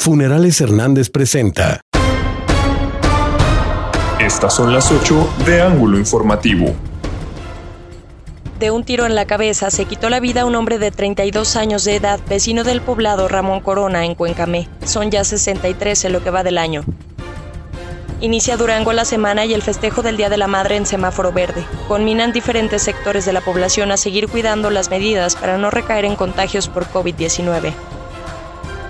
Funerales Hernández presenta. Estas son las 8 de Ángulo Informativo. De un tiro en la cabeza se quitó la vida un hombre de 32 años de edad, vecino del poblado Ramón Corona en Cuencamé. Son ya 63 en lo que va del año. Inicia Durango la semana y el festejo del Día de la Madre en semáforo verde. Conminan diferentes sectores de la población a seguir cuidando las medidas para no recaer en contagios por COVID-19.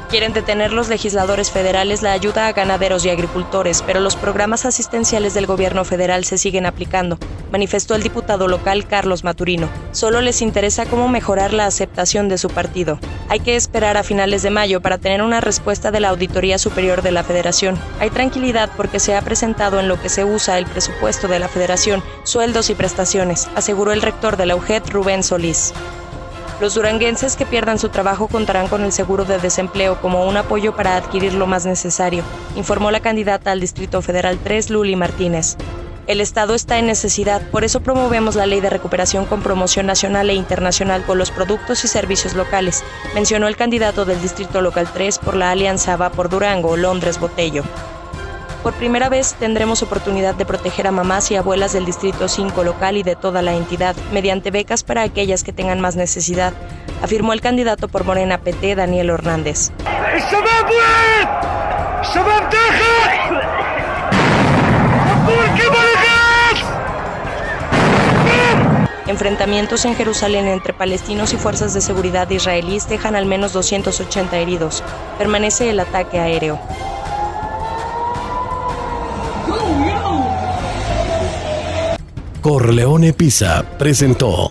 Quieren detener los legisladores federales la ayuda a ganaderos y agricultores, pero los programas asistenciales del gobierno federal se siguen aplicando, manifestó el diputado local Carlos Maturino. Solo les interesa cómo mejorar la aceptación de su partido. Hay que esperar a finales de mayo para tener una respuesta de la Auditoría Superior de la Federación. Hay tranquilidad porque se ha presentado en lo que se usa el presupuesto de la Federación, sueldos y prestaciones, aseguró el rector de la UGED Rubén Solís. Los duranguenses que pierdan su trabajo contarán con el seguro de desempleo como un apoyo para adquirir lo más necesario, informó la candidata al Distrito Federal 3, Luli Martínez. El Estado está en necesidad, por eso promovemos la ley de recuperación con promoción nacional e internacional con los productos y servicios locales, mencionó el candidato del Distrito Local 3 por la Alianza Va por Durango, Londres Botello. Por primera vez tendremos oportunidad de proteger a mamás y abuelas del Distrito 5 local y de toda la entidad mediante becas para aquellas que tengan más necesidad, afirmó el candidato por Morena PT, Daniel Hernández. Enfrentamientos en Jerusalén entre palestinos y fuerzas de seguridad israelíes dejan al menos 280 heridos. Permanece el ataque aéreo. Corleone Pisa presentó